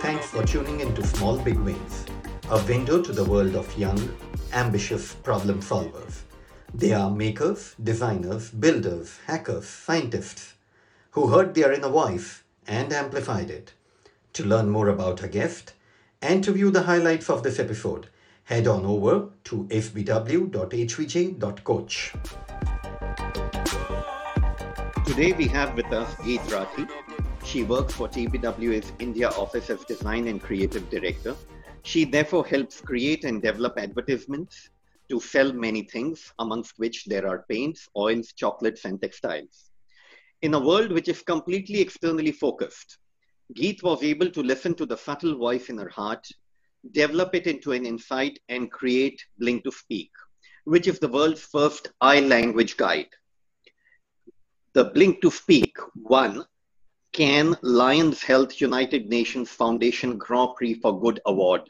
Thanks for tuning into Small Big Wins, a window to the world of young, ambitious problem solvers. They are makers, designers, builders, hackers, scientists who heard their inner voice and amplified it. To learn more about our guest and to view the highlights of this episode, head on over to fbw.hvj.coach. Today we have with us Geet Rathi. She works for TBWA's India Office as Design and Creative Director. She therefore helps create and develop advertisements to sell many things, amongst which there are paints, oils, chocolates, and textiles. In a world which is completely externally focused, Geet was able to listen to the subtle voice in her heart, develop it into an insight, and create Blink to Speak, which is the world's first eye language guide. The Blink to Speak won Cannes Lions Health United Nations Foundation Grand Prix for Good Award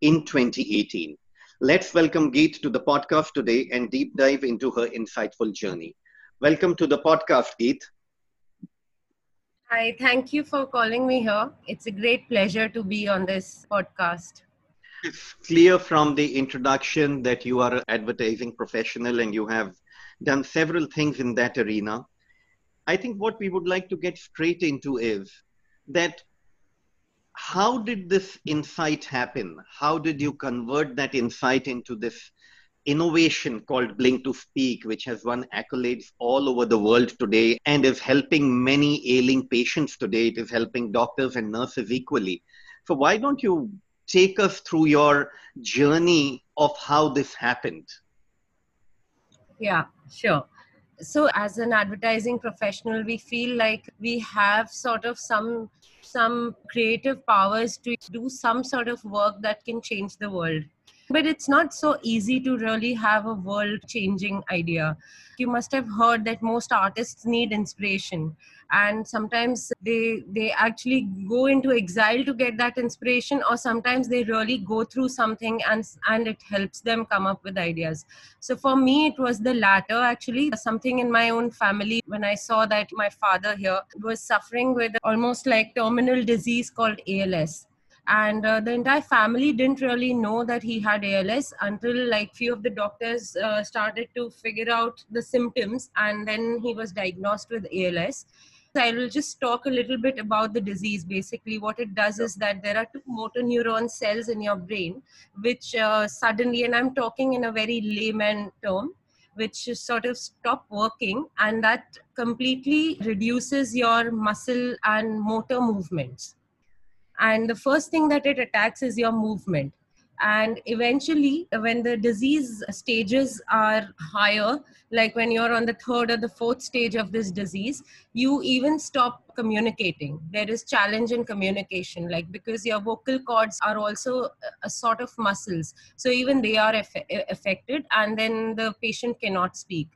in 2018. Let's welcome Geet to the podcast today and deep dive into her insightful journey. Welcome to the podcast, Geet. Hi, thank you for calling me here. It's a great pleasure to be on this podcast. It's clear from the introduction that you are an advertising professional and you have done several things in that arena. I think what we would like to get straight into is that how did this insight happen? How did you convert that insight into this innovation called Blink to Speak, which has won accolades all over the world today and is helping many ailing patients today? It is helping doctors and nurses equally. So, why don't you take us through your journey of how this happened? Yeah, sure so as an advertising professional we feel like we have sort of some some creative powers to do some sort of work that can change the world but it's not so easy to really have a world changing idea. You must have heard that most artists need inspiration and sometimes they they actually go into exile to get that inspiration or sometimes they really go through something and and it helps them come up with ideas. So for me it was the latter actually. Something in my own family when i saw that my father here was suffering with almost like terminal disease called als and uh, the entire family didn't really know that he had als until like few of the doctors uh, started to figure out the symptoms and then he was diagnosed with als I will just talk a little bit about the disease. Basically, what it does is that there are two motor neuron cells in your brain, which uh, suddenly, and I'm talking in a very layman term, which sort of stop working, and that completely reduces your muscle and motor movements and the first thing that it attacks is your movement. And eventually when the disease stages are higher like when you're on the third or the fourth stage of this disease you even stop communicating. There is challenge in communication like because your vocal cords are also a sort of muscles. So even they are eff- affected and then the patient cannot speak.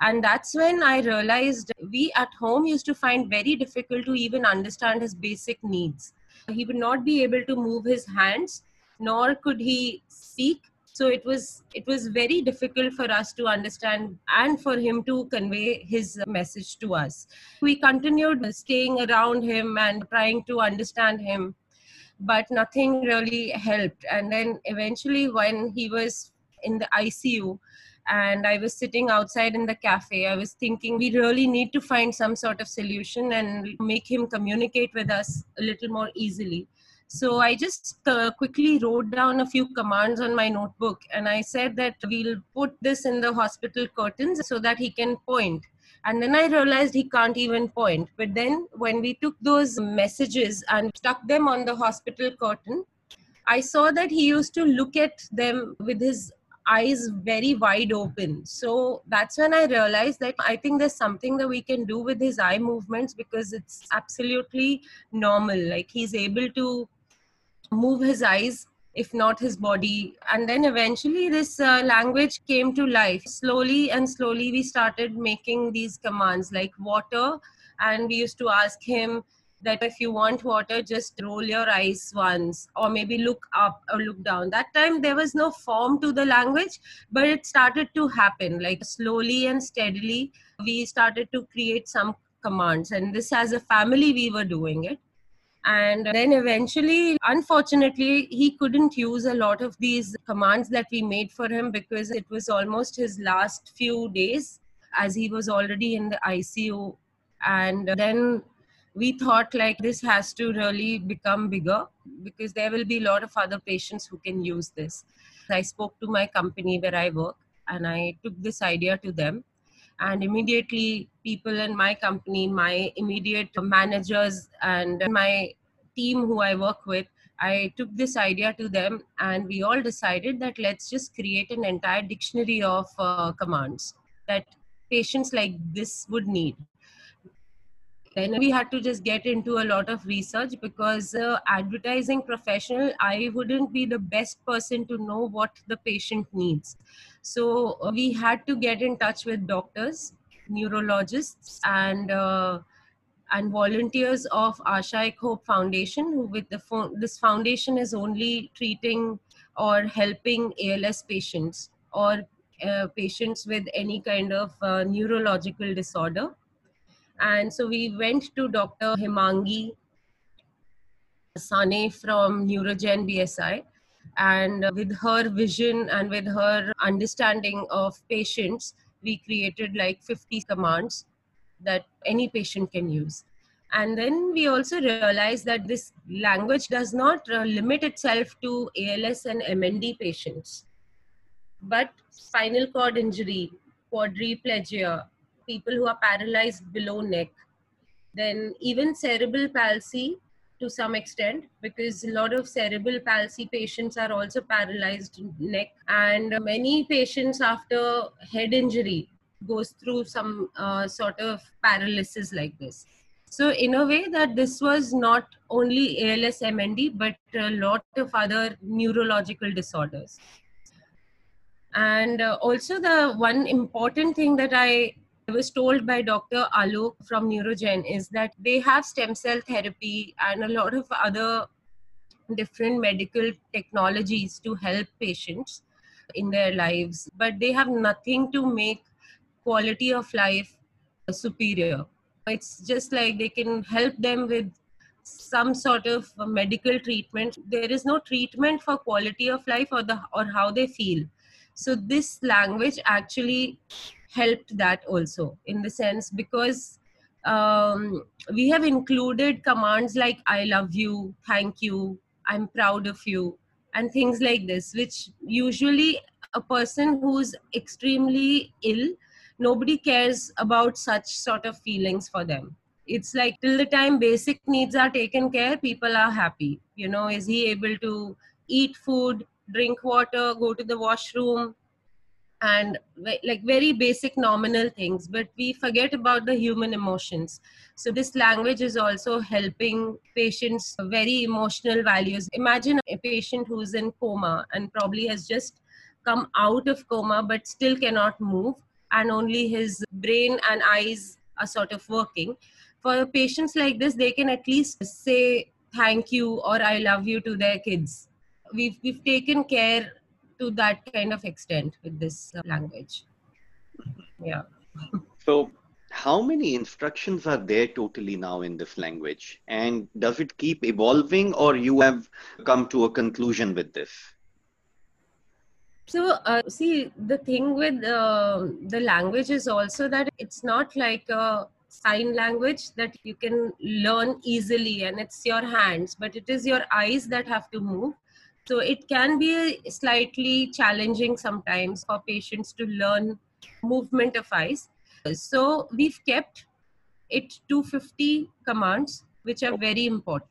And that's when i realized we at home used to find very difficult to even understand his basic needs he would not be able to move his hands nor could he speak. So it was it was very difficult for us to understand and for him to convey his message to us. We continued staying around him and trying to understand him but nothing really helped. And then eventually when he was in the icu and I was sitting outside in the cafe. I was thinking we really need to find some sort of solution and make him communicate with us a little more easily. So I just uh, quickly wrote down a few commands on my notebook and I said that we'll put this in the hospital curtains so that he can point. And then I realized he can't even point. But then when we took those messages and stuck them on the hospital curtain, I saw that he used to look at them with his eyes very wide open. So that's when I realized that I think there's something that we can do with his eye movements because it's absolutely normal. Like he's able to move his eyes if not his body and then eventually this uh, language came to life slowly and slowly we started making these commands like water and we used to ask him that if you want water, just roll your eyes once, or maybe look up or look down. That time there was no form to the language, but it started to happen like slowly and steadily. We started to create some commands, and this as a family, we were doing it. And then eventually, unfortunately, he couldn't use a lot of these commands that we made for him because it was almost his last few days as he was already in the ICU. And then we thought like this has to really become bigger because there will be a lot of other patients who can use this. I spoke to my company where I work and I took this idea to them. And immediately, people in my company, my immediate managers, and my team who I work with, I took this idea to them, and we all decided that let's just create an entire dictionary of uh, commands that patients like this would need then we had to just get into a lot of research because uh, advertising professional i wouldn't be the best person to know what the patient needs so uh, we had to get in touch with doctors neurologists and uh, and volunteers of Asha Hope Foundation, who with the fo- this foundation is only treating or helping ALS patients or uh, patients with any kind of uh, neurological disorder. And so we went to Dr. Himangi Sane from Neurogen BSI. And with her vision and with her understanding of patients, we created like 50 commands that any patient can use. And then we also realized that this language does not uh, limit itself to ALS and MND patients, but spinal cord injury, quadriplegia, people who are paralyzed below neck. Then even cerebral palsy to some extent because a lot of cerebral palsy patients are also paralyzed neck and many patients after head injury goes through some uh, sort of paralysis like this so in a way that this was not only als mnd but a lot of other neurological disorders and uh, also the one important thing that i I was told by Dr. Alok from Neurogen is that they have stem cell therapy and a lot of other different medical technologies to help patients in their lives, but they have nothing to make quality of life superior. It's just like they can help them with some sort of medical treatment. There is no treatment for quality of life or the or how they feel. So this language actually helped that also in the sense because um, we have included commands like I love you, thank you, I'm proud of you, and things like this, which usually a person who's extremely ill, nobody cares about such sort of feelings for them. It's like till the time basic needs are taken care, people are happy. You know, is he able to eat food, drink water, go to the washroom, and like very basic nominal things. But we forget about the human emotions. So this language is also helping patients very emotional values. Imagine a patient who's in coma and probably has just come out of coma but still cannot move and only his brain and eyes are sort of working. For patients like this they can at least say thank you or i love you to their kids we've we've taken care to that kind of extent with this uh, language. Yeah. So, how many instructions are there totally now in this language? And does it keep evolving, or you have come to a conclusion with this? So, uh, see, the thing with uh, the language is also that it's not like a sign language that you can learn easily and it's your hands, but it is your eyes that have to move so it can be slightly challenging sometimes for patients to learn movement of eyes. So we've kept it 250 commands, which are very important.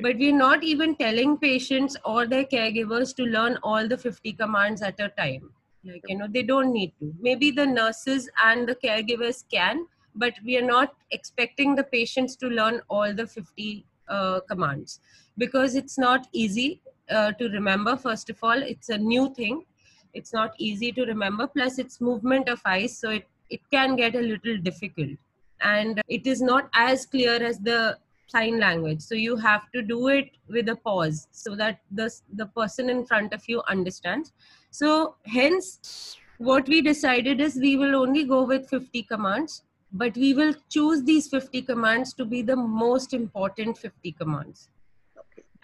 But we're not even telling patients or their caregivers to learn all the 50 commands at a time. Like, you know, they don't need to. Maybe the nurses and the caregivers can, but we are not expecting the patients to learn all the 50 uh, commands because it's not easy uh, to remember first of all it's a new thing. It's not easy to remember. Plus it's movement of eyes so it, it can get a little difficult. And it is not as clear as the sign language. So you have to do it with a pause so that the the person in front of you understands. So hence what we decided is we will only go with 50 commands but we will choose these 50 commands to be the most important 50 commands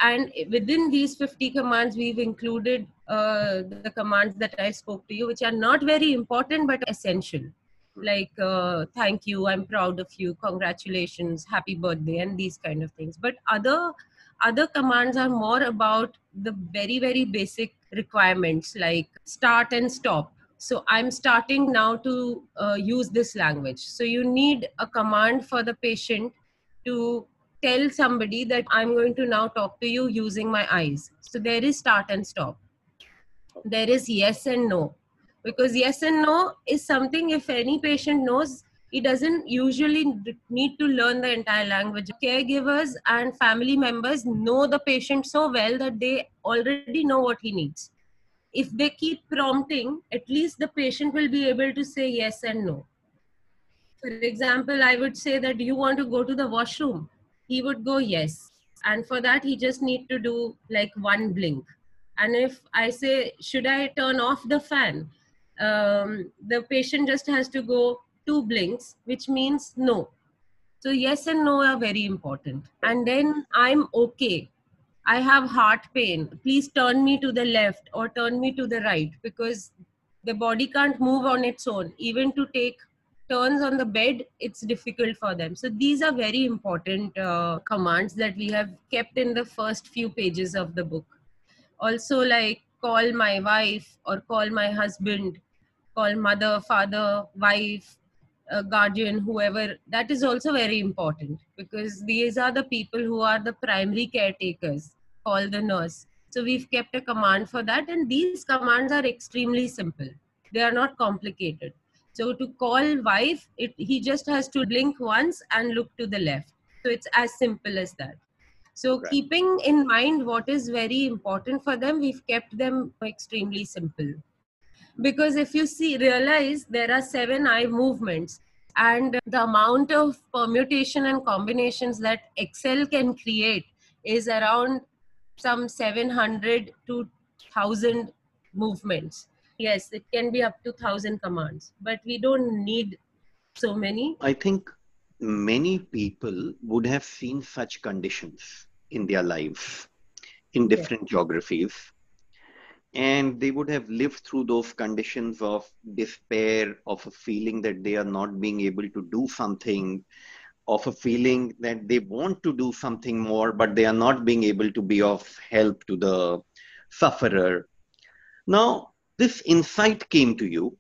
and within these 50 commands we've included uh, the commands that i spoke to you which are not very important but essential. Like uh, thank you i'm proud of you congratulations happy birthday and these kind of things. But other other commands are more about the very very basic requirements like start and stop. So i'm starting now to uh, use this language. So you need a command for the patient to tell somebody that i'm going to now talk to you using my eyes. So there is start and stop. There is yes and no. Because yes and no is something if any patient knows he doesn't usually need to learn the entire language. Caregivers and family members know the patient so well that they already know what he needs. If they keep prompting at least the patient will be able to say yes and no. For example i would say that you want to go to the washroom he would go yes and for that he just need to do like one blink and if i say should i turn off the fan um, the patient just has to go two blinks, which means no. So, yes and no are very important. And then I'm okay. I have heart pain. Please turn me to the left or turn me to the right because the body can't move on its own. Even to take turns on the bed, it's difficult for them. So, these are very important uh, commands that we have kept in the first few pages of the book. Also, like call my wife or call my husband call mother, father, wife, uh, guardian, whoever, that is also very important because these are the people who are the primary caretakers, call the nurse. So we've kept a command for that, and these commands are extremely simple. They are not complicated. So to call wife, it, he just has to blink once and look to the left. So it's as simple as that. So right. keeping in mind what is very important for them, we've kept them extremely simple because if you see realize there are seven eye movements and the amount of permutation and combinations that excel can create is around some 700 to 1000 movements yes it can be up to 1000 commands but we don't need so many i think many people would have seen such conditions in their lives in different yeah. geographies and they would have lived through those conditions of despair of a feeling that they are not being able to do something of a feeling that they want to do something more but they are not being able to be of help to the sufferer now this insight came to you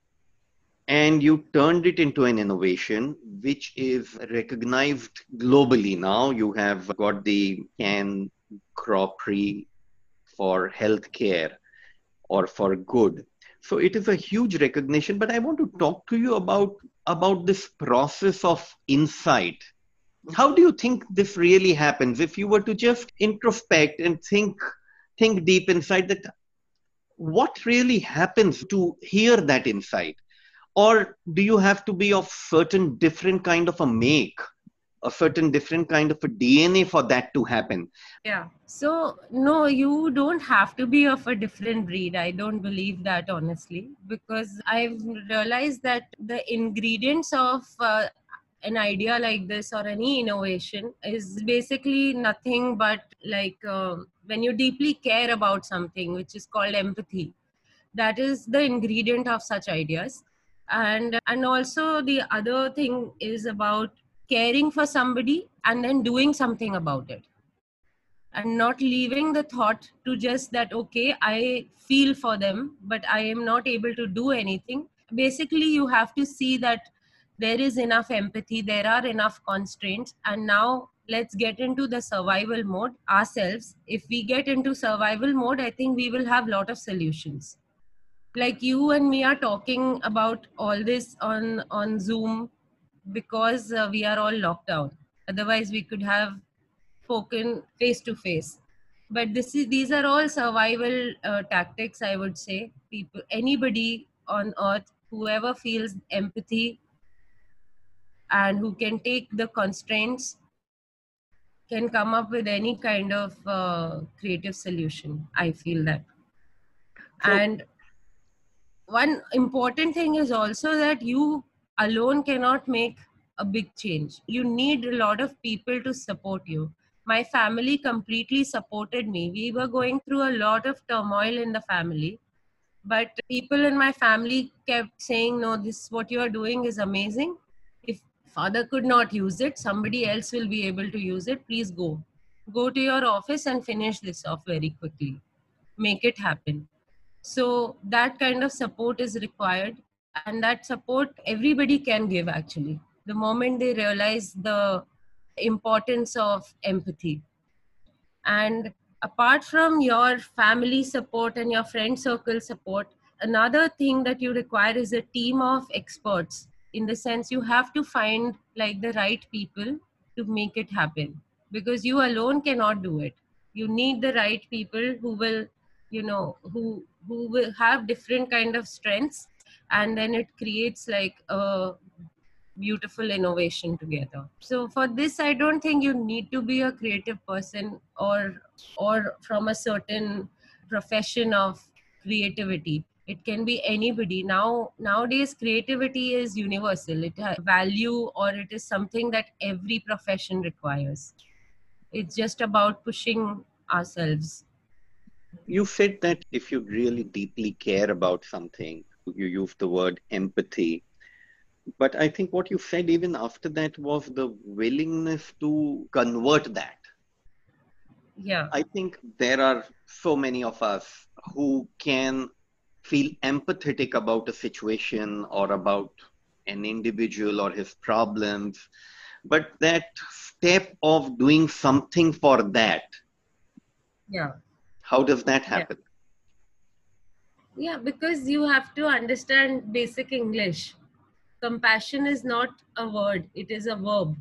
and you turned it into an innovation which is recognized globally. Now you have got the Cannes Prix for healthcare or for good. So it is a huge recognition but i want to talk to you about about this process of insight. How do you think this really happens? If you were to just introspect and think think deep inside that what really happens to hear that insight or do you have to be of certain different kind of a make a certain different kind of a DNA for that to happen. Yeah. So, no, you don't have to be of a different breed. I don't believe that, honestly, because I've realized that the ingredients of uh, an idea like this or any innovation is basically nothing but like uh, when you deeply care about something, which is called empathy. That is the ingredient of such ideas and and also the other thing is about caring for somebody and then doing something about it and not leaving the thought to just that okay i feel for them but i am not able to do anything basically you have to see that there is enough empathy there are enough constraints and now let's get into the survival mode ourselves if we get into survival mode i think we will have lot of solutions like you and me are talking about all this on on zoom because uh, we are all locked down. Otherwise, we could have spoken face to face. But this is these are all survival uh, tactics. I would say people, anybody on earth, whoever feels empathy and who can take the constraints can come up with any kind of uh, creative solution. I feel that. So, and one important thing is also that you alone cannot make a big change. You need a lot of people to support you. My family completely supported me. We were going through a lot of turmoil in the family, but people in my family kept saying, No, this what you are doing is amazing. Father could not use it, somebody else will be able to use it. Please go. Go to your office and finish this off very quickly. Make it happen. So that kind of support is required and that support everybody can give actually the moment they realize the importance of empathy and apart from your family support and your friend circle support another thing that you require is a team of experts in the sense you have to find like the right people to make it happen. Because you alone cannot do it. You need the right people who will you know who who will have different kind of strengths and then it creates like a beautiful innovation together. So for this i don't think you need to be a creative person or or from a certain profession of creativity it can be anybody. Now nowadays creativity is universal. It has value or it is something that every profession requires. It's just about pushing ourselves. You said that if you really deeply care about something you use the word empathy. But i think what you said even after that was the willingness to convert that. Yeah. I think there are so many of us who can feel empathetic about a situation or about an individual or his problems but that step of doing something for that yeah. how does that happen? Yeah, yeah because you have to understand basic english. Compassion is not a word it is a verb.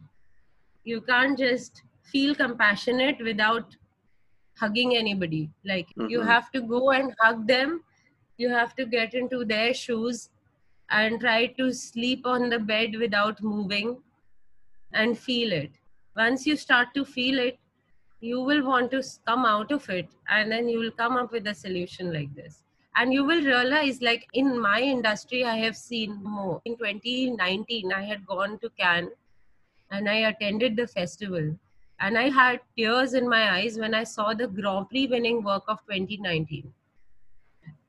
You can't just feel compassionate without hugging anybody. Like mm-hmm. you have to go and hug them you have to get into their shoes and try to sleep on the bed without moving and feel it. Once you start to feel it you will want to come out of it and then you will come up with a solution like this. And you will realize like in my industry i have seen more. In 2019 i had gone to cannes and i attended the festival. And i had tears in my eyes when i saw the grand prix winning work of 2019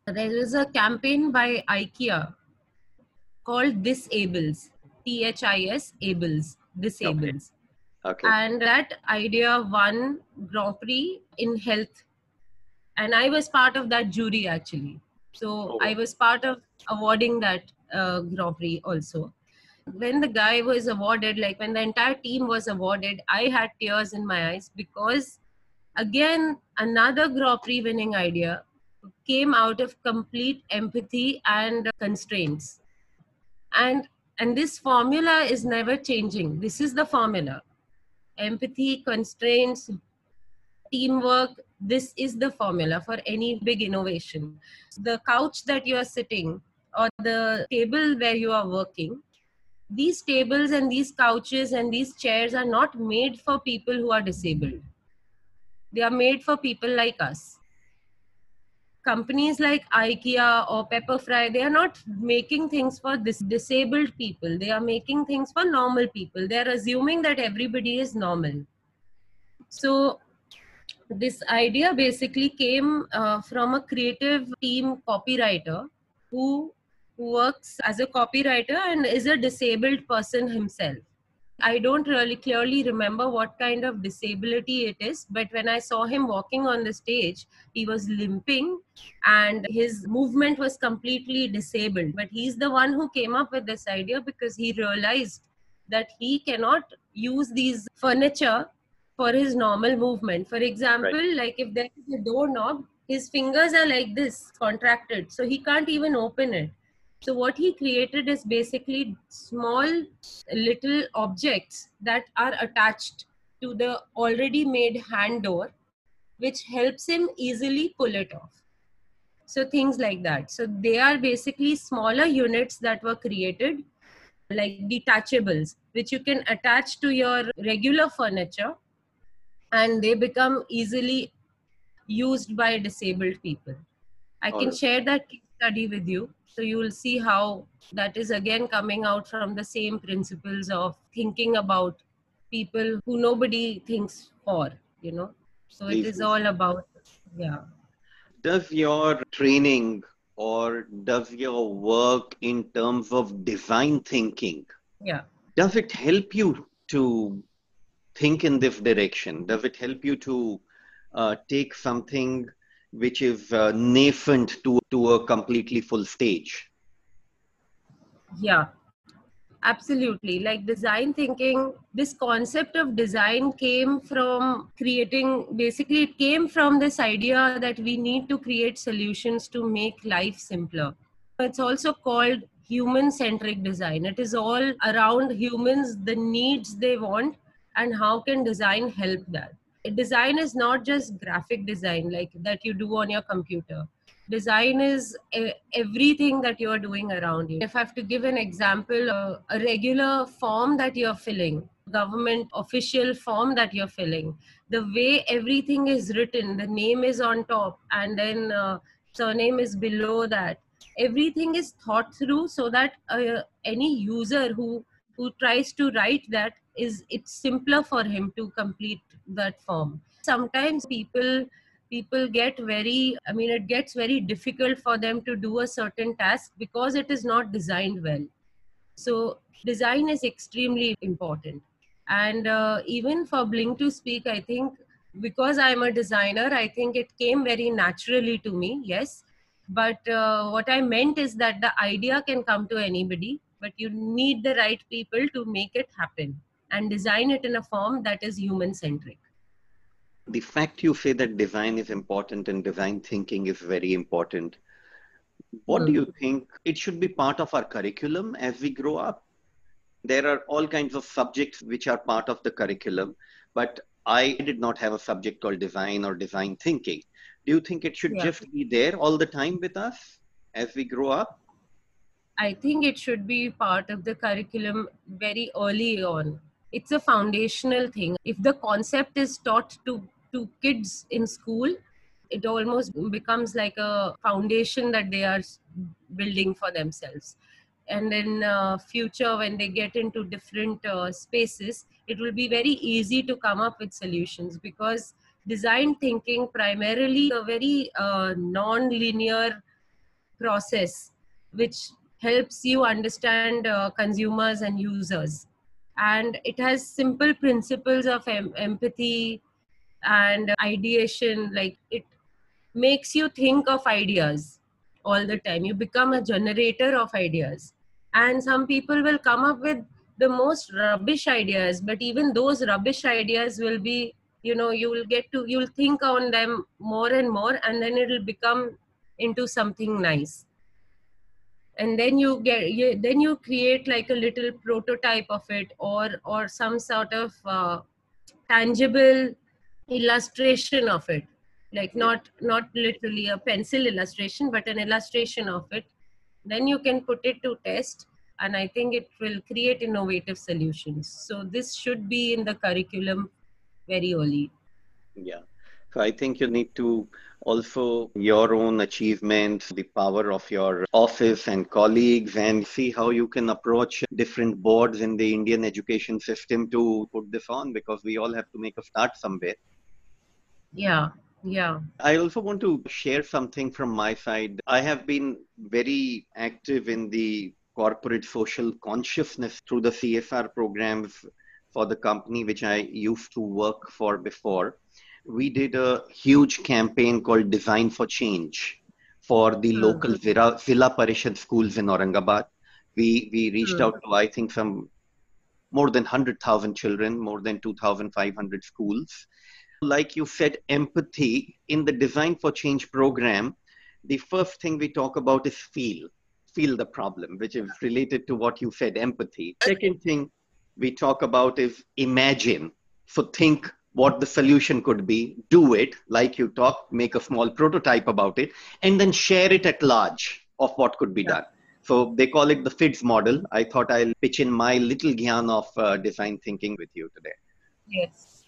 there is a campaign by ikea called ThisAbles t-h-i-s ables ThisAbles okay. okay. and that idea won grand prix in health and i was part of that jury actually so oh. i was part of awarding that uh, grand prix also when the guy was awarded like when the entire team was awarded i had tears in my eyes because again another grand prix winning idea came out of complete empathy and constraints. And and this formula is never changing. This is the formula. Empathy constraints teamwork this is the formula for any big innovation. The couch that you are sitting or the table where you are working these tables and these couches and these chairs are not made for people who are disabled. They are made for people like us companies like ikea or pepperfry they are not making things for this disabled people. They are making things for normal people. They are assuming that everybody is normal. So this idea basically came uh, from a creative team copywriter who works as a copywriter and is a disabled person himself. I don't really clearly remember what kind of disability it is, but when I saw him walking on the stage, he was limping and his movement was completely disabled. But he's the one who came up with this idea because he realized that he cannot use these furniture for his normal movement. For example, right. like if there is a doorknob, his fingers are like this, contracted, so he can't even open it. So what he created is basically small little objects that are attached to the already made hand door, which helps him easily pull it off. So things like that. So they are basically smaller units that were created like detachables, which you can attach to your regular furniture and they become easily used by disabled people. I can share that study with you. So you will see how that is again coming out from the same principles of thinking about people who nobody thinks for, you know. So it is all about, yeah. Does your training or does your work in terms of design thinking, yeah, does it help you to think in this direction? Does it help you to uh, take something which is uh, nascent to, to a completely full stage? Yeah, absolutely. Like design thinking, this concept of design came from creating, basically, it came from this idea that we need to create solutions to make life simpler. It's also called human centric design. It is all around humans, the needs they want, and how can design help that design is not just graphic design like that you do on your computer. Design is a, everything that you're doing around you. If i have to give an example uh, a regular form that you're filling government official form that you're filling the way everything is written the name is on top and then uh, surname is below that everything is thought through so that uh, any user who who tries to write that is it's simpler for him to complete that form sometimes people people get very i mean it gets very difficult for them to do a certain task because it is not designed well. So design is extremely important. And uh, even for blink to speak i think because i'm a designer i think it came very naturally to me yes. But uh, what i meant is that the idea can come to anybody but you need the right people to make it happen and design it in a form that is human centric. The fact you say that design is important and design thinking is very important. What mm. do you hmm. think it should be part of our curriculum as we grow up? There are all kinds of subjects which are part of the curriculum, but I did not have a subject called design or design thinking. Do you think it should yeah. just be there all the time with us as we grow up? I think it should be part of the curriculum very early on it's a foundational thing. If the concept is taught to to kids in school it almost becomes like a foundation that they are building for themselves. And in uh, future when they get into different uh, spaces it will be very easy to come up with solutions because design thinking primarily a very uh, non-linear process which helps you understand uh, consumers and users and it has simple principles of em- empathy and ideation like it makes you think of ideas all the time. You become a generator of ideas. And some people will come up with the most rubbish ideas but even those rubbish ideas will be you know you will get to you'll think on them more and more and then it'll become into something nice and then you get you, then you create like a little prototype of it or or some sort of uh, tangible illustration of it. Like not not literally a pencil illustration but an illustration of it. Then you can put it to test and i think it will create innovative solutions. So this should be in the curriculum very early. Yeah. So I think you need to also your own achievements, the power of your office and colleagues, and see how you can approach different boards in the Indian education system to put this on because we all have to make a start somewhere. Yeah, yeah. I also want to share something from my side. I have been very active in the corporate social consciousness through the CSR programs for the company which I used to work for before we did a huge campaign called Design for Change for the mm. local Zilla, Zilla Parishad schools in Aurangabad. We, we reached mm. out to, I think, some more than 100,000 children, more than 2,500 schools. Like you said, empathy in the Design for Change program, the first thing we talk about is feel, feel the problem, which is related to what you said, empathy. Second thing we talk about is imagine. So think what the solution could be, do it like you talk, make a small prototype about it, and then share it at large of what could be yeah. done. So they call it the FIDS model. I thought I'll pitch in my little gyan of uh, design thinking with you today. Yes.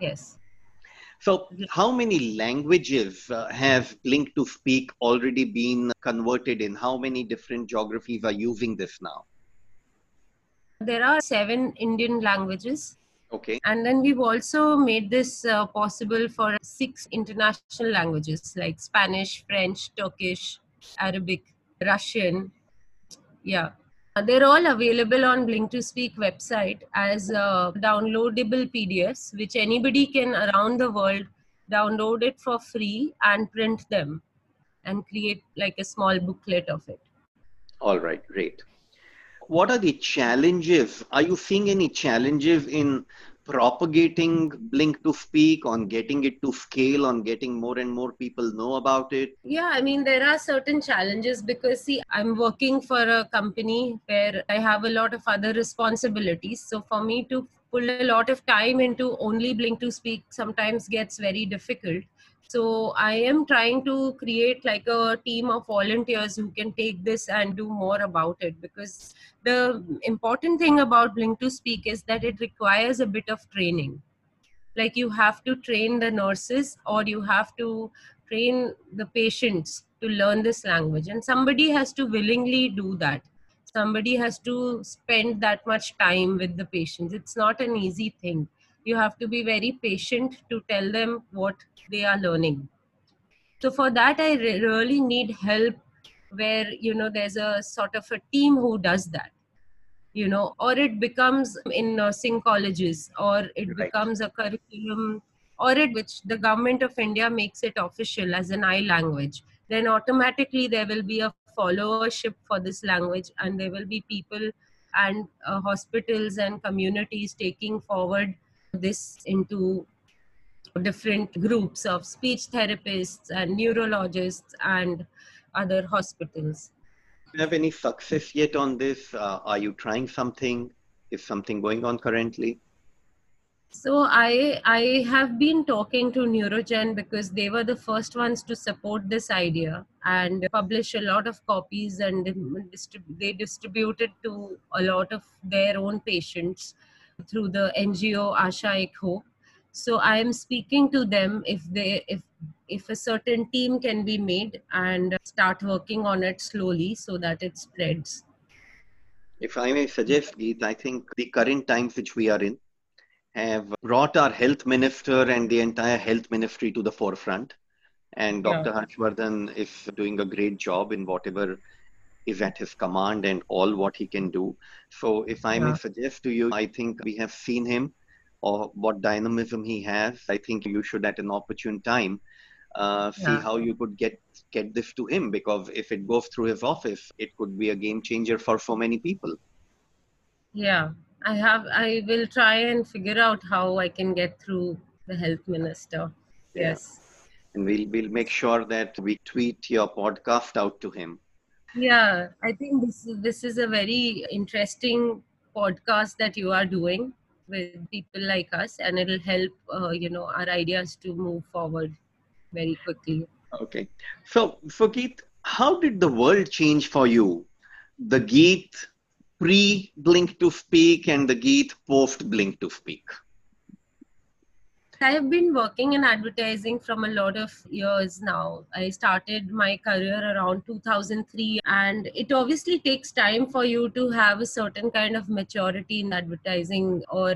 yes. So, how many languages uh, have Blink to Speak already been converted in? How many different geographies are using this now? There are seven Indian languages. Okay. And then we've also made this uh, possible for six international languages like Spanish, French, Turkish, Arabic, Russian. Yeah. They're all available on Blink to Speak website as uh, downloadable PDFs, which anybody can around the world download it for free and print them and create like a small booklet of it. All right, great. What are the challenges? Are you seeing any challenges in propagating blink to speak on getting it to scale on getting more and more people know about it? Yeah i mean there are certain challenges because see i'm working for a company where i have a lot of other responsibilities. So for me to pull a lot of time into only blink to speak sometimes gets very difficult so I am trying to create like a team of volunteers who can take this and do more about it because the important thing about Blink to Speak is that it requires a bit of training. Like you have to train the nurses or you have to train the patients to learn this language. And somebody has to willingly do that. Somebody has to spend that much time with the patients. It's not an easy thing you have to be very patient to tell them what they are learning. So for that i re- really need help where you know there's a sort of a team who does that. You know or it becomes in nursing colleges or it right. becomes a curriculum or it which the government of india makes it official as an eye language. Then automatically there will be a followership for this language and there will be people and uh, hospitals and communities taking forward this into different groups of speech therapists and neurologists and other hospitals. Do you have any success yet on this? Uh, are you trying something? Is something going on currently? So I I have been talking to Neurogen because they were the first ones to support this idea and publish a lot of copies and they distributed to a lot of their own patients through the NGO Asha Ek Hope. So I am speaking to them if they if if a certain team can be made and start working on it slowly so that it spreads. If I may suggest, Geet, I think the current times which we are in have brought our health minister and the entire health ministry to the forefront. And Dr. Yeah. Harshvardhan is doing a great job in whatever is at his command and all what he can do. So, if I yeah. may suggest to you, I think we have seen him or what dynamism he has. I think you should, at an opportune time, uh, see yeah. how you could get get this to him because if it goes through his office, it could be a game changer for so many people. Yeah, I have. I will try and figure out how I can get through the health minister. Yeah. Yes. And we'll we'll make sure that we tweet your podcast out to him yeah i think this this is a very interesting podcast that you are doing with people like us and it'll help uh, you know our ideas to move forward very quickly. Okay. So so Geet, how did the world change for you? The Geet pre blink to speak and the Geet post blink to speak I have been working in advertising from a lot of years now. I started my career around 2003, and it obviously takes time for you to have a certain kind of maturity in advertising or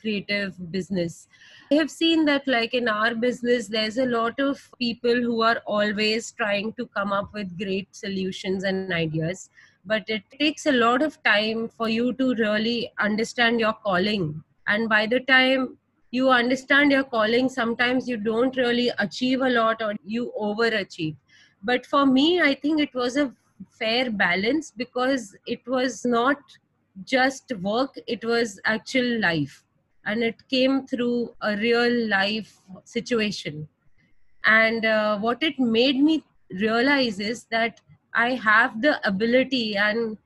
creative business. I have seen that, like in our business, there's a lot of people who are always trying to come up with great solutions and ideas. But it takes a lot of time for you to really understand your calling. And by the time you understand your calling sometimes you don't really achieve a lot or you overachieve. But for me i think it was a fair balance because it was not just work it was actual life. And it came through a real life situation. And uh, what it made me realize is that i have the ability and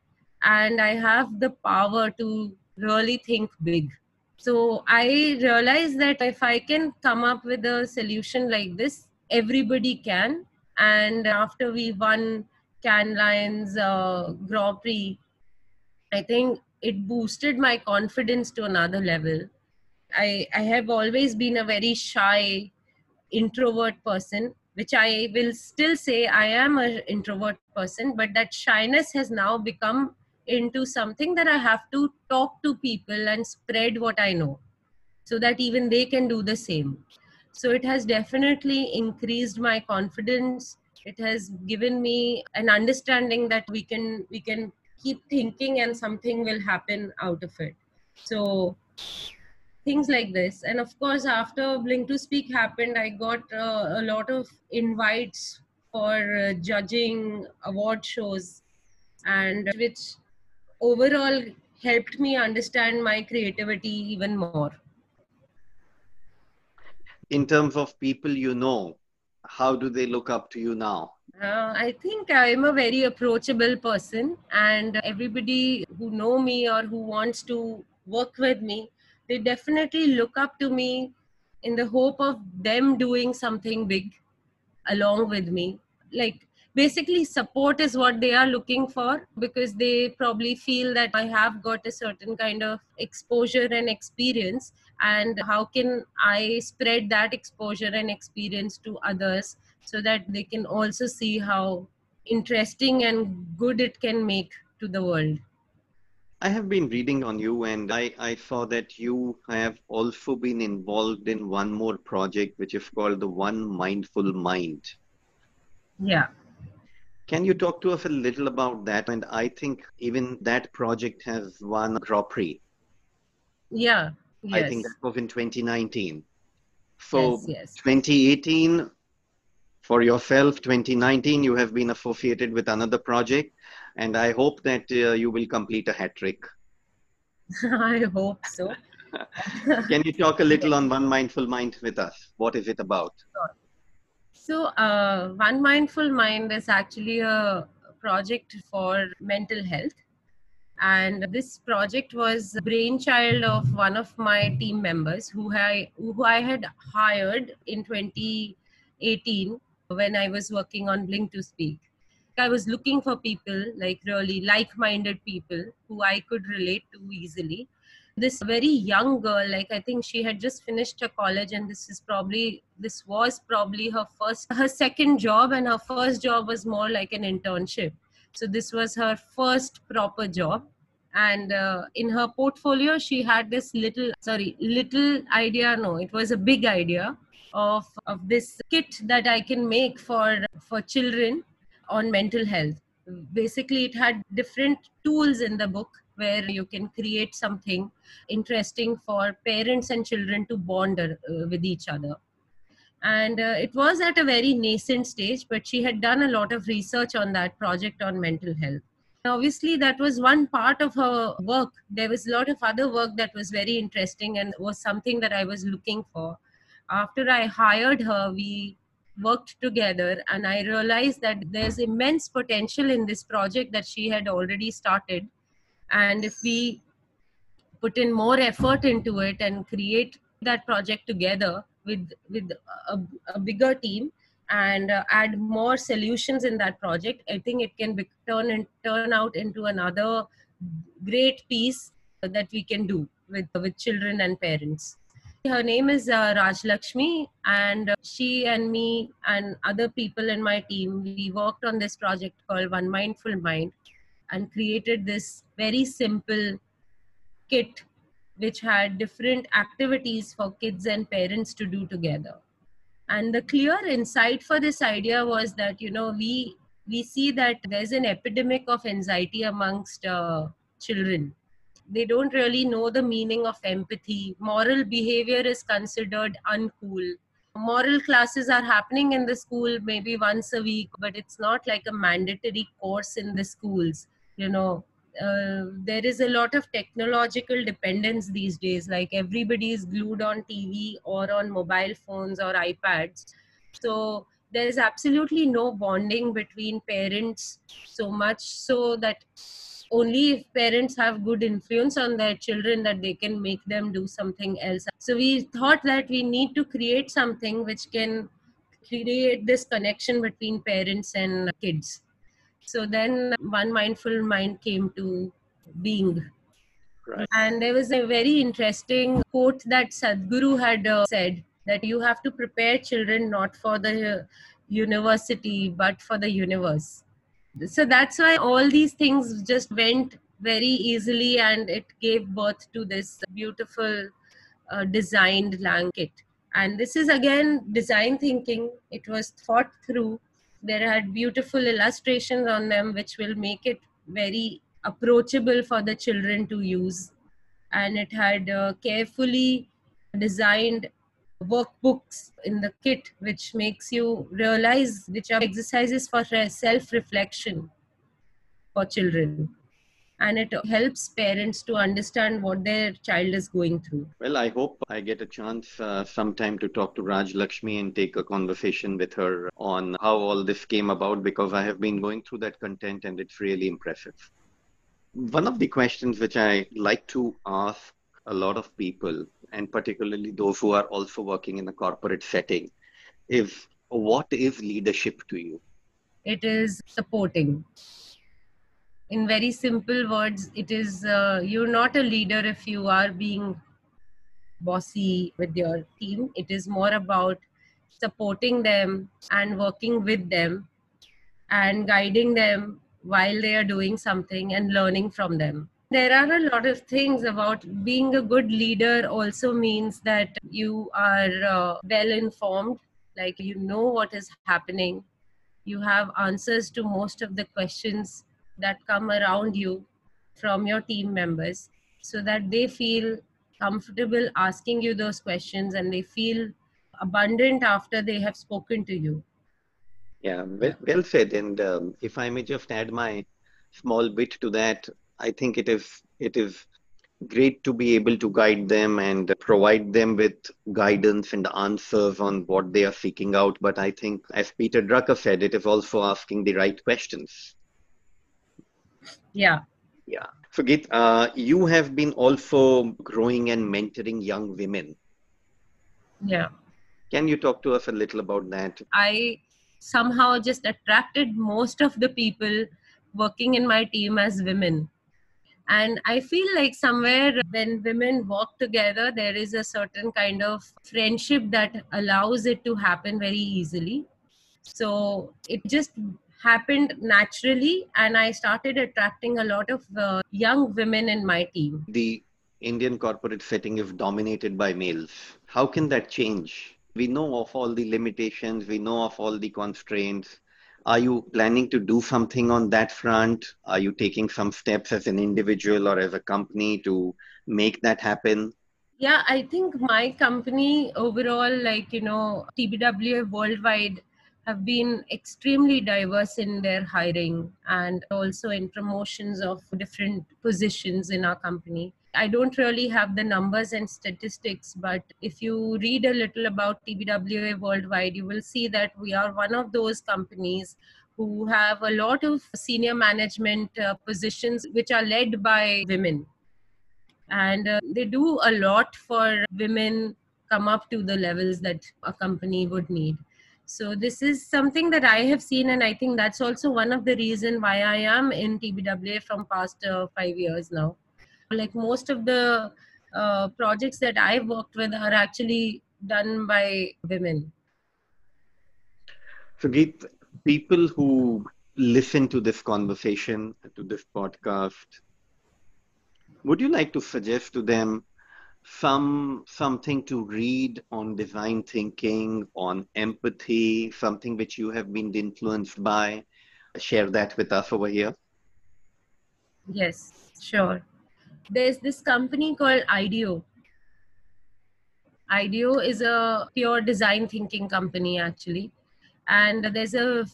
and i have the power to really think big so I realized that if I can come up with a solution like this, everybody can. And after we won Cannes Lions uh, Grand Prix, I think it boosted my confidence to another level. I, I have always been a very shy introvert person which i will still say i am an introvert person but that shyness has now become into something that i have to talk to people and spread what i know so that even they can do the same. So it has definitely increased my confidence. It has given me an understanding that we can we can keep thinking and something will happen out of it. So things like this. And of course after blink to speak happened i got uh, a lot of invites for uh, judging award shows and which overall helped me understand my creativity even more. In terms of people you know how do they look up to you now? Uh, I think I'm a very approachable person, and everybody who know me or who wants to work with me they definitely look up to me in the hope of them doing something big along with me. Like basically support is what they are looking for because they probably feel that i have got a certain kind of exposure and experience and how can i spread that exposure and experience to others so that they can also see how interesting and good it can make to the world I have been reading on you, and I, I saw that you have also been involved in one more project, which is called the One Mindful Mind. Yeah. Can you talk to us a little about that? And I think even that project has won a Grand Prix. Yeah. Yes. I think that was in 2019. So yes, yes. 2018, for yourself, 2019, you have been associated with another project and I hope that uh, you will complete a hat trick. I hope so. Can you talk a little on One Mindful Mind with us? What is it about? So, uh, One Mindful Mind is actually a project for mental health. And this project was brainchild of one of my team members who I, who I had hired in 2018 when I was working on Blink to Speak. I was looking for people, like really like minded people who I could relate to easily. This very young girl, like I think she had just finished her college, and this is probably, this was probably her first, her second job, and her first job was more like an internship. So this was her first proper job. And uh, in her portfolio, she had this little, sorry, little idea. No, it was a big idea of, of this kit that I can make for for children on mental health. Basically, it had different tools in the book where you can create something interesting for parents and children to bond uh, with each other. And uh, it was at a very nascent stage, but she had done a lot of research on that project on mental health. Obviously, that was one part of her work. There was a lot of other work that was very interesting and was something that I was looking for. After I hired her, we worked together and i realized that there's immense potential in this project that she had already started and if we put in more effort into it and create that project together with with a, a bigger team and uh, add more solutions in that project i think it can be, turn and turn out into another great piece that we can do with with children and parents. Her name is uh, Raj Lakshmi, and uh, she and me and other people in my team, we worked on this project called One Mindful Mind and created this very simple kit which had different activities for kids and parents to do together. And the clear insight for this idea was that, you know, we we see that there's an epidemic of anxiety amongst uh, children. They don't really know the meaning of empathy. Moral behavior is considered uncool. Moral classes are happening in the school maybe once a week but it's not like a mandatory course in the schools you know uh, there is a lot of technological dependence these days. Like everybody is glued on tv or on mobile phones or ipads. So there is absolutely no bonding between parents so much so that only if parents have good influence on their children that they can make them do something else. So we thought that we need to create something which can create this connection between parents and kids so then one mindful mind came to being Right. And there was a very interesting quote that Sadhguru had uh, said that you have to prepare children not for the university but for the universe. So that's why all these things just went very easily and it gave birth to this beautiful uh, designed blanket. And this is again design thinking. It was thought through. There had beautiful illustrations on them, which will make it very approachable for the children to use. And it had uh, carefully designed workbooks in the kit, which makes you realize which are exercises for self reflection for children. And it helps parents to understand what their child is going through. Well, I hope I get a chance uh, sometime to talk to Raj Lakshmi and take a conversation with her on how all this came about because I have been going through that content and it's really impressive. One of the questions which I like to ask a lot of people, and particularly those who are also working in a corporate setting, is what is leadership to you? It is supporting. In very simple words, it is uh, you're not a leader if you are being bossy with your team. It is more about supporting them and working with them and guiding them while they are doing something and learning from them. There are a lot of things about being a good leader also means that you are uh, well informed like you know what is happening. You have answers to most of the questions that come around you from your team members so that they feel comfortable asking you those questions and they feel abundant after they have spoken to you yeah well, well said and um, if i may just add my small bit to that I think it is it is great to be able to guide them and provide them with guidance and answers on what they are seeking out. But I think, as Peter Drucker said, it is also asking the right questions. Yeah. Yeah. So, Geet, uh, you have been also growing and mentoring young women. Yeah. Can you talk to us a little about that? I somehow just attracted most of the people working in my team as women and I feel like somewhere when women work together, there is a certain kind of friendship that allows it to happen very easily. So it just happened naturally, and I started attracting a lot of uh, young women in my team. The Indian corporate setting is dominated by males. How can that change? We know of all the limitations, we know of all the constraints, are you planning to do something on that front? Are you taking some steps as an individual or as a company to make that happen? Yeah, I think my company overall, like, you know, TBWA worldwide have been extremely diverse in their hiring and also in promotions of different positions in our company. I don't really have the numbers and statistics, but if you read a little about TBWA worldwide, you will see that we are one of those companies who have a lot of senior management uh, positions which are led by women. And uh, they do a lot for women come up to the levels that a company would need. So this is something that I have seen, and I think that's also one of the reason why I am in TBWA from past uh, five years now like most of the uh, projects that I've worked with are actually done by women. So, Geet, people who listen to this conversation, to this podcast, would you like to suggest to them some something to read on design thinking, on empathy, something which you have been influenced by? Share that with us over here. Yes, sure there's this company called IDEO. IDEO is a pure design thinking company, actually. And there's a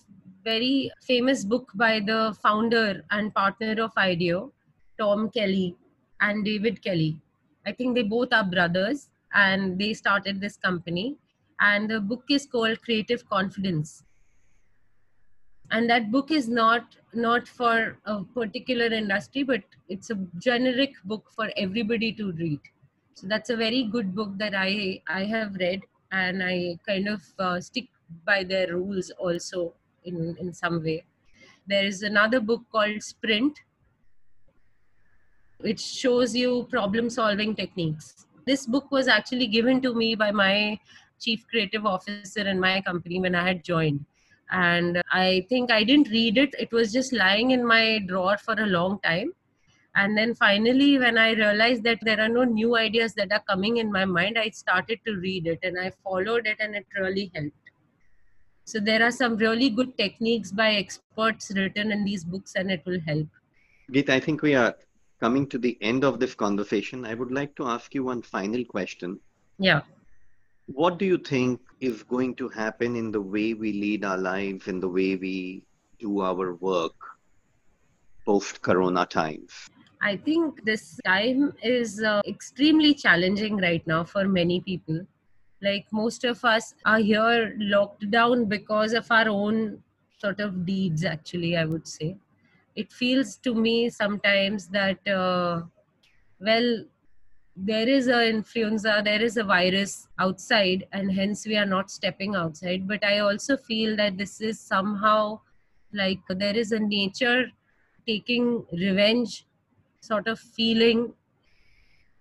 very famous book by the founder and partner of IDEO, Tom Kelley and David Kelley. I think they both are brothers and they started this company. And the book is called Creative Confidence. And that book is not not for a particular industry but it's a generic book for everybody to read. So that's a very good book that i i have read and i kind of uh, stick by their rules also in in some way. There is another book called sprint which shows you problem solving techniques. This book was actually given to me by my chief creative officer in my company when I had joined. And I think I didn't read it, it was just lying in my drawer for a long time. And then finally, when I realized that there are no new ideas that are coming in my mind, I started to read it and I followed it, and it really helped. So, there are some really good techniques by experts written in these books, and it will help. Geet, I think we are coming to the end of this conversation. I would like to ask you one final question. Yeah. What do you think is going to happen in the way we lead our lives, in the way we do our work post corona times? I think this time is uh, extremely challenging right now for many people. Like most of us are here locked down because of our own sort of deeds, actually, I would say. It feels to me sometimes that, uh, well, there is a influenza, there is a virus outside, and hence we are not stepping outside. But I also feel that this is somehow like there is a nature taking revenge sort of feeling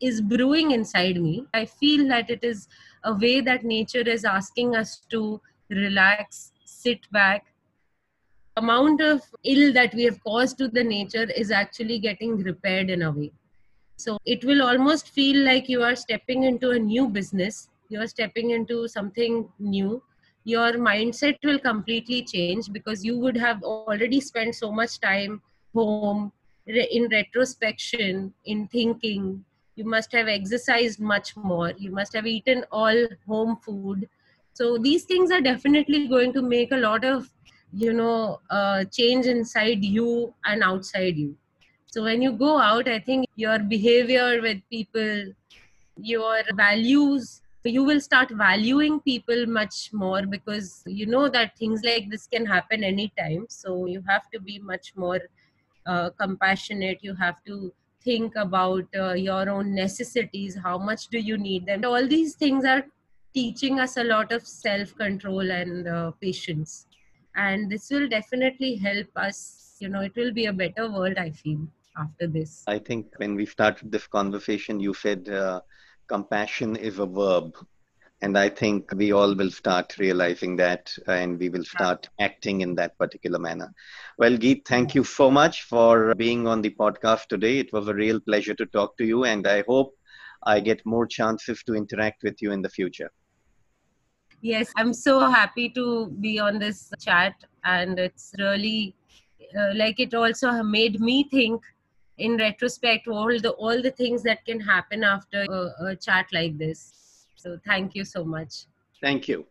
is brewing inside me. I feel that it is a way that nature is asking us to relax, sit back. Amount of ill that we have caused to the nature is actually getting repaired in a way. So it will almost feel like you are stepping into a new business, you are stepping into something new. Your mindset will completely change because you would have already spent so much time home in retrospection, in thinking, you must have exercised much more, you must have eaten all home food. So these things are definitely going to make a lot of, you know, uh, change inside you and outside you. So when you go out, I think your behavior with people, your values, you will start valuing people much more because you know that things like this can happen anytime. So you have to be much more uh, compassionate you have to think about uh, your own necessities how much do you need them all these things are teaching us a lot of self control and uh, patience and this will definitely help us you know it will be a better world i feel after this. I think when we started this conversation you said uh, compassion is a verb. And i think we all will start realizing that and we will start acting in that particular manner. Well geet thank you so much for being on the podcast today. It was a real pleasure to talk to you and i hope i get more chances to interact with you in the future yes i'm so happy to be on this chat and it's really uh, like it also made me think in retrospect all the all the things that can happen after a, a chat like this so thank you so much. Thank you.